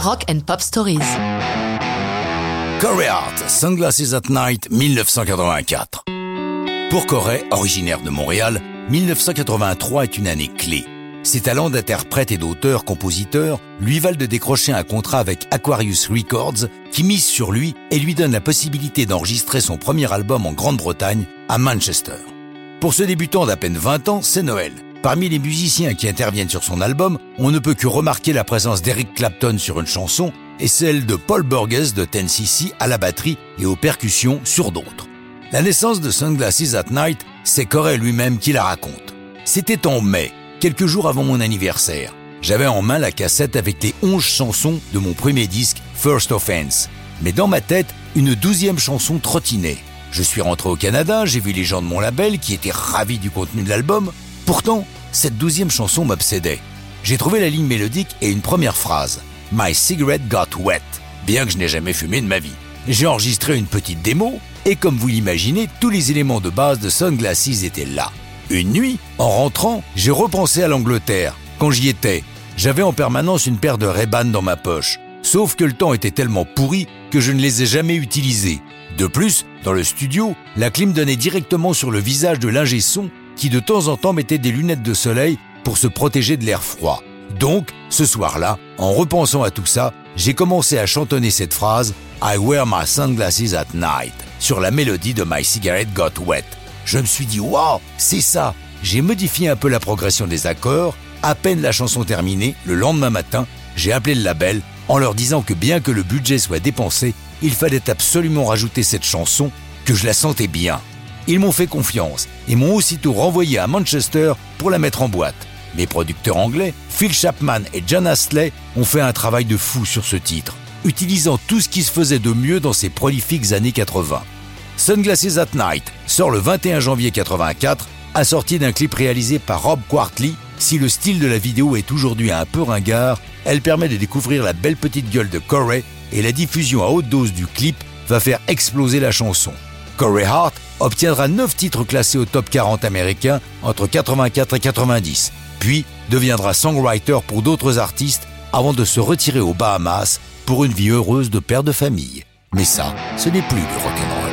Rock and Pop Stories. Corey Hart, Sunglasses at Night, 1984. Pour Corey, originaire de Montréal, 1983 est une année clé. Ses talents d'interprète et d'auteur-compositeur lui valent de décrocher un contrat avec Aquarius Records qui mise sur lui et lui donne la possibilité d'enregistrer son premier album en Grande-Bretagne, à Manchester. Pour ce débutant d'à peine 20 ans, c'est Noël. Parmi les musiciens qui interviennent sur son album, on ne peut que remarquer la présence d'Eric Clapton sur une chanson et celle de Paul Burgess de Tennessee à la batterie et aux percussions sur d'autres. La naissance de Sunglasses at Night, c'est Corey lui-même qui la raconte. C'était en mai, quelques jours avant mon anniversaire. J'avais en main la cassette avec les 11 chansons de mon premier disque, First Offense. Mais dans ma tête, une douzième chanson trottinait. Je suis rentré au Canada, j'ai vu les gens de mon label qui étaient ravis du contenu de l'album. Pourtant, cette douzième chanson m'obsédait. J'ai trouvé la ligne mélodique et une première phrase. My cigarette got wet, bien que je n'ai jamais fumé de ma vie. J'ai enregistré une petite démo et comme vous l'imaginez, tous les éléments de base de Sunglasses étaient là. Une nuit, en rentrant, j'ai repensé à l'Angleterre. Quand j'y étais, j'avais en permanence une paire de ray dans ma poche. Sauf que le temps était tellement pourri que je ne les ai jamais utilisés. De plus, dans le studio, la clim donnait directement sur le visage de l'ingé son qui de temps en temps mettait des lunettes de soleil pour se protéger de l'air froid. Donc, ce soir-là, en repensant à tout ça, j'ai commencé à chantonner cette phrase I wear my sunglasses at night sur la mélodie de My Cigarette Got Wet. Je me suis dit Wow, c'est ça. J'ai modifié un peu la progression des accords. À peine la chanson terminée, le lendemain matin, j'ai appelé le label en leur disant que bien que le budget soit dépensé, il fallait absolument rajouter cette chanson, que je la sentais bien. Ils m'ont fait confiance et m'ont aussitôt renvoyé à Manchester pour la mettre en boîte. Mes producteurs anglais, Phil Chapman et John Astley, ont fait un travail de fou sur ce titre, utilisant tout ce qui se faisait de mieux dans ces prolifiques années 80. Sunglasses at Night sort le 21 janvier 84, assorti d'un clip réalisé par Rob Quartley. Si le style de la vidéo est aujourd'hui un peu ringard, elle permet de découvrir la belle petite gueule de Corey et la diffusion à haute dose du clip va faire exploser la chanson. Corey Hart obtiendra 9 titres classés au top 40 américain entre 84 et 90, puis deviendra songwriter pour d'autres artistes avant de se retirer aux Bahamas pour une vie heureuse de père de famille. Mais ça, ce n'est plus du rock'n'roll.